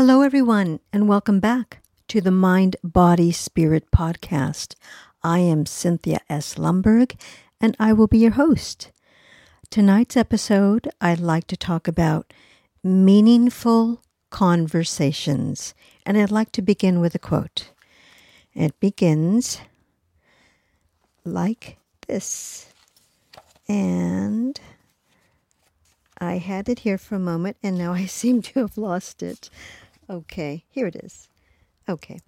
Hello, everyone, and welcome back to the Mind, Body, Spirit podcast. I am Cynthia S. Lumberg, and I will be your host. Tonight's episode, I'd like to talk about meaningful conversations, and I'd like to begin with a quote. It begins like this, and I had it here for a moment, and now I seem to have lost it. Okay, here it is. Okay.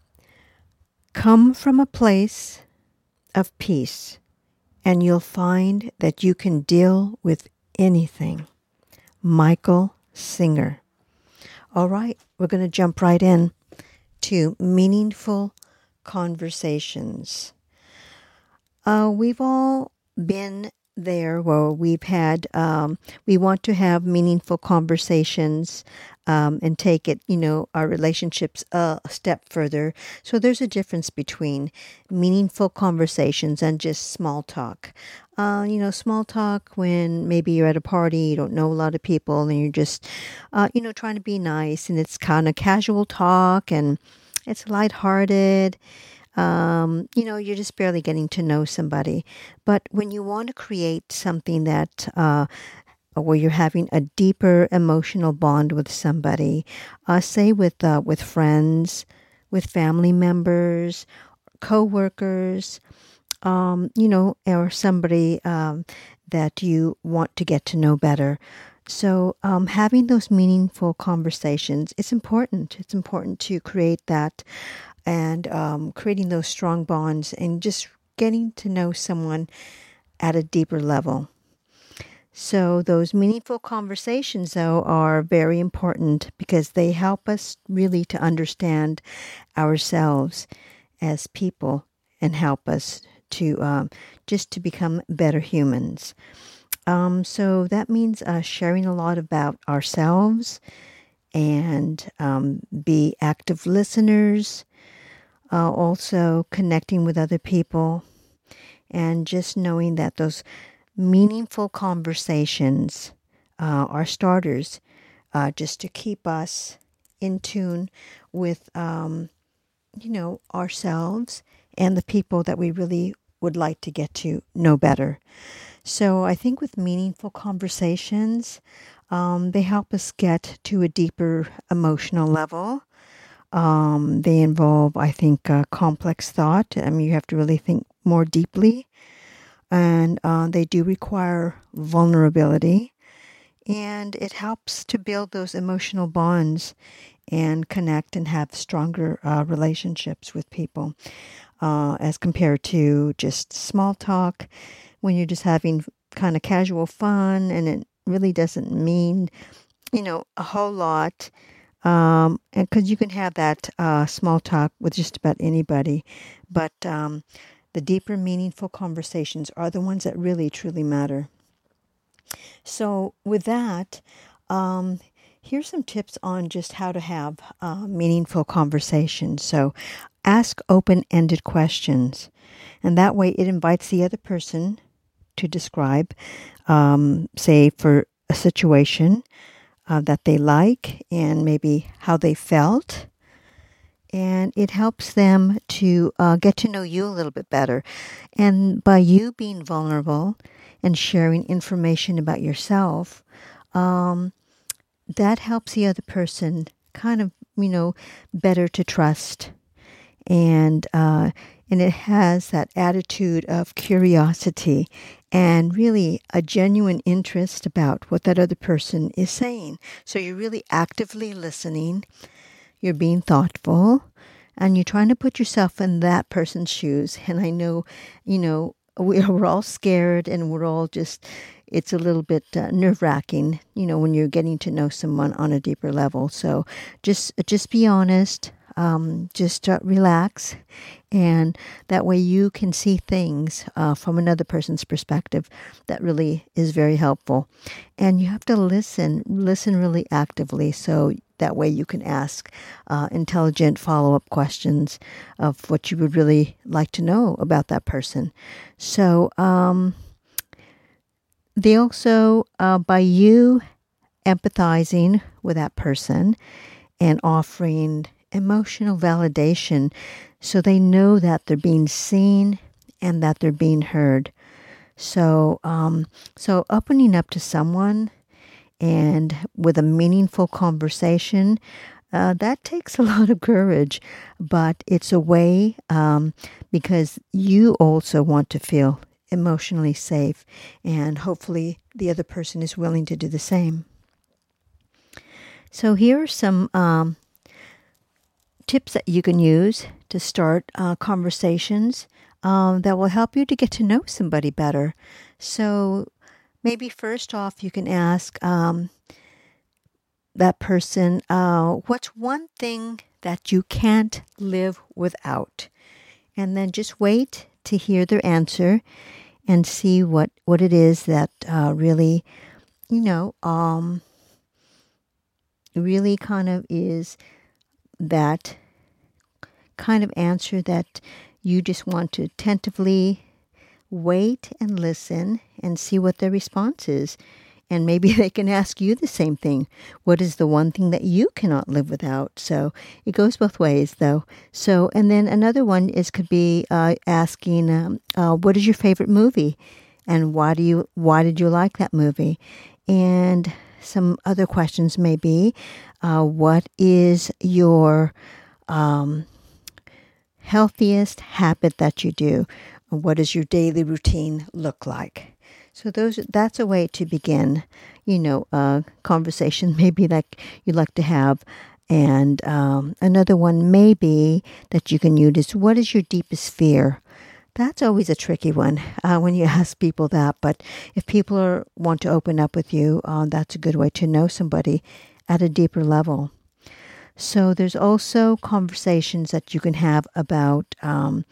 Come from a place of peace, and you'll find that you can deal with anything. Michael Singer. All right, we're going to jump right in to meaningful conversations. Uh, we've all been there where we've had, um, we want to have meaningful conversations um, and take it, you know, our relationships a step further. So there's a difference between meaningful conversations and just small talk. Uh, you know, small talk when maybe you're at a party, you don't know a lot of people, and you're just, uh, you know, trying to be nice, and it's kind of casual talk and it's lighthearted. Um, you know, you're just barely getting to know somebody. But when you want to create something that uh, where you're having a deeper emotional bond with somebody, uh, say with uh, with friends, with family members, co-workers, um, you know, or somebody um, that you want to get to know better. So, um, having those meaningful conversations, it's important. It's important to create that and um, creating those strong bonds and just getting to know someone at a deeper level. So, those meaningful conversations, though, are very important because they help us really to understand ourselves as people and help us to um, just to become better humans. Um, so, that means uh, sharing a lot about ourselves and um, be active listeners uh, also connecting with other people, and just knowing that those meaningful conversations uh, are starters uh, just to keep us in tune with, um, you know, ourselves and the people that we really would like to get to know better. So I think with meaningful conversations, um, they help us get to a deeper emotional level. Um, they involve, I think, uh, complex thought. I mean, you have to really think more deeply. And uh, they do require vulnerability. And it helps to build those emotional bonds and connect and have stronger uh, relationships with people uh, as compared to just small talk when you're just having kind of casual fun and it really doesn't mean, you know, a whole lot um, and because you can have that uh, small talk with just about anybody, but um, the deeper, meaningful conversations are the ones that really, truly matter. So, with that, um, here's some tips on just how to have uh, meaningful conversations. So, ask open ended questions, and that way it invites the other person to describe, um, say, for a situation uh, that they like and maybe how they felt. And it helps them to uh, get to know you a little bit better. And by you being vulnerable and sharing information about yourself, um, that helps the other person kind of, you know, better to trust. And uh, and it has that attitude of curiosity and really a genuine interest about what that other person is saying. So you're really actively listening, you're being thoughtful, and you're trying to put yourself in that person's shoes. And I know, you know, we're all scared and we're all just, it's a little bit uh, nerve wracking, you know, when you're getting to know someone on a deeper level. So just, just be honest, um, just uh, relax, and that way you can see things uh, from another person's perspective. That really is very helpful. And you have to listen, listen really actively, so that way you can ask uh, intelligent follow up questions of what you would really like to know about that person. So, um, they also, uh, by you empathizing with that person, and offering emotional validation so they know that they're being seen and that they're being heard. So, um, so opening up to someone and with a meaningful conversation, uh, that takes a lot of courage, but it's a way um, because you also want to feel emotionally safe, and hopefully the other person is willing to do the same. So, here are some um, tips that you can use to start uh, conversations um, that will help you to get to know somebody better. So, maybe first off, you can ask um, that person, uh, what's one thing that you can't live without? And then just wait to hear their answer and see what, what it is that uh, really, you know, um, really kind of is that kind of answer that you just want to attentively wait and listen and see what their response is. And maybe they can ask you the same thing. What is the one thing that you cannot live without? So it goes both ways, though. So, and then another one is could be uh, asking, um, uh, "What is your favorite movie?" and why do you why did you like that movie? And some other questions may be, uh, "What is your um, healthiest habit that you do? What does your daily routine look like?" So those that's a way to begin, you know, a conversation maybe like you like to have. And um, another one may be that you can use is what is your deepest fear? That's always a tricky one uh, when you ask people that. But if people are, want to open up with you, uh, that's a good way to know somebody at a deeper level. So there's also conversations that you can have about, um,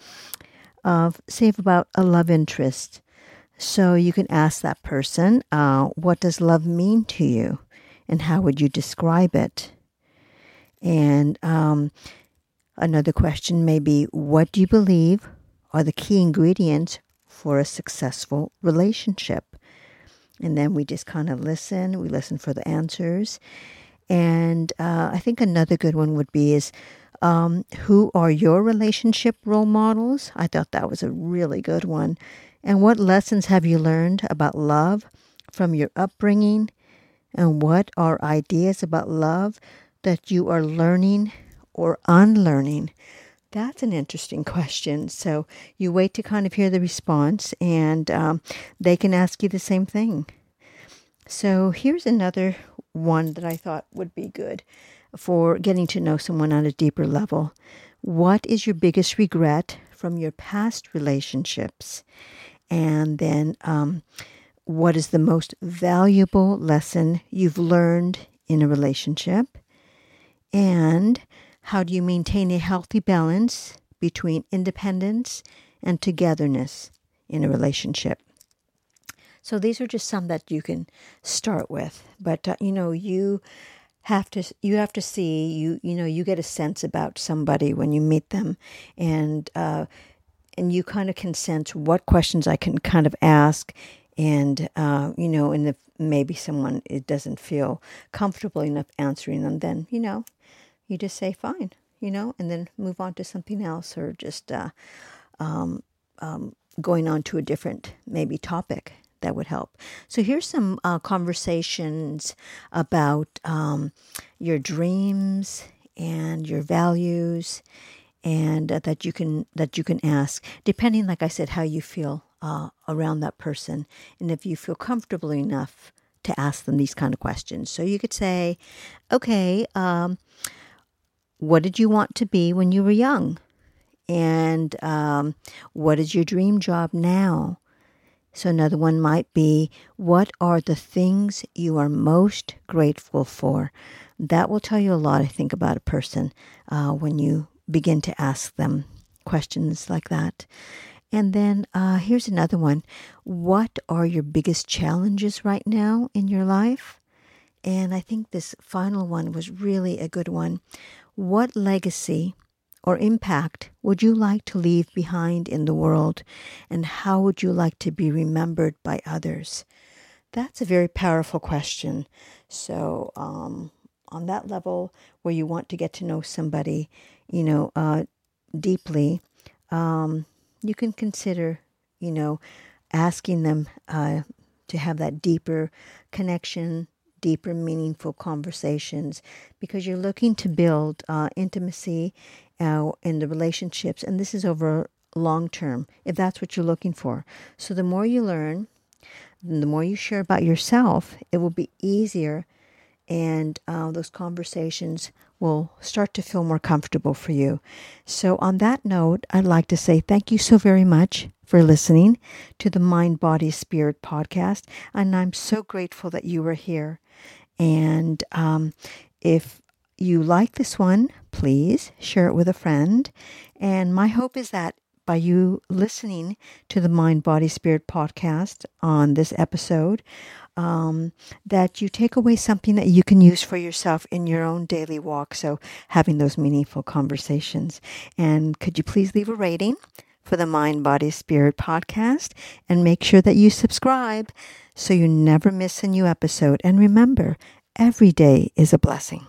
say, about a love interest. So you can ask that person, uh, what does love mean to you? And how would you describe it? And um, another question may be, what do you believe are the key ingredients for a successful relationship? And then we just kind of listen, we listen for the answers. And uh, I think another good one would be is um, who are your relationship role models? I thought that was a really good one. And what lessons have you learned about love from your upbringing? And what are ideas about love that you are learning or unlearning? That's an interesting question. So you wait to kind of hear the response, and um, they can ask you the same thing. So here's another one that I thought would be good for getting to know someone on a deeper level. What is your biggest regret from your past relationships? And then, um, what is the most valuable lesson you've learned in a relationship? And how do you maintain a healthy balance between independence and togetherness in a relationship? So these are just some that you can start with, but uh, you know you have to you have to see you you know you get a sense about somebody when you meet them, and uh, and you kind of can sense what questions I can kind of ask, and uh, you know, and if maybe someone it doesn't feel comfortable enough answering them, then you know, you just say fine, you know, and then move on to something else, or just uh, um, um, going on to a different maybe topic that would help. So here's some uh, conversations about um, your dreams and your values and uh, that you can that you can ask depending like i said how you feel uh, around that person and if you feel comfortable enough to ask them these kind of questions. So you could say okay um, what did you want to be when you were young? And um, what is your dream job now so another one might be what are the things you are most grateful for that will tell you a lot i think about a person uh, when you begin to ask them questions like that. And then uh, here's another one What are your biggest challenges right now in your life? And I think this final one was really a good one. What legacy or impact would you like to leave behind in the world? And how would you like to be remembered by others? That's a very powerful question. So, um, on that level where you want to get to know somebody, you know, uh, deeply, um, you can consider, you know, asking them uh, to have that deeper connection, deeper, meaningful conversations, because you're looking to build uh, intimacy uh, in the relationships, and this is over long term, if that's what you're looking for. So the more you learn, the more you share about yourself, it will be easier, and uh, those conversations will start to feel more comfortable for you. So, on that note, I'd like to say thank you so very much for listening to the Mind, Body, Spirit podcast. And I'm so grateful that you are here. And um, if you like this one, please share it with a friend. And my hope is that by you listening to the Mind, Body, Spirit podcast on this episode, um, that you take away something that you can use for yourself in your own daily walk. So, having those meaningful conversations. And could you please leave a rating for the Mind, Body, Spirit podcast and make sure that you subscribe so you never miss a new episode. And remember, every day is a blessing.